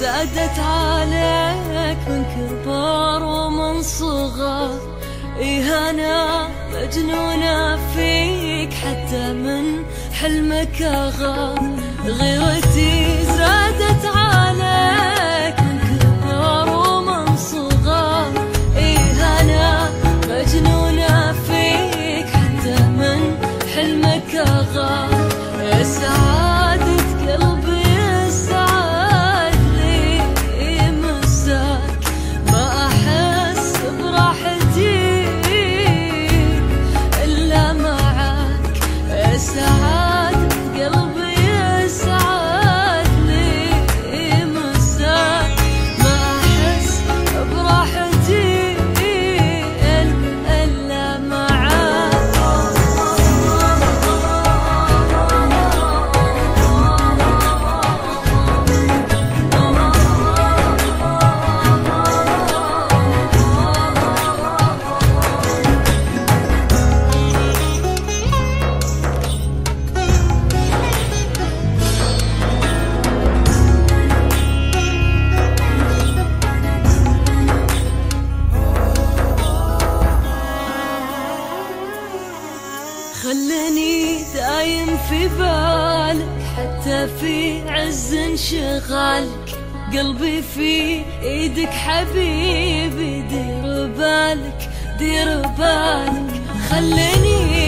زادت عليك من كبر ومن صغر. إيه أنا مجنونة فيك حتى من حلمك أغار غيرتي زادت عليك. في بالك حتى في عز انشغالك قلبي في إيدك حبيبي دير بالك دير بالك. خلني دايم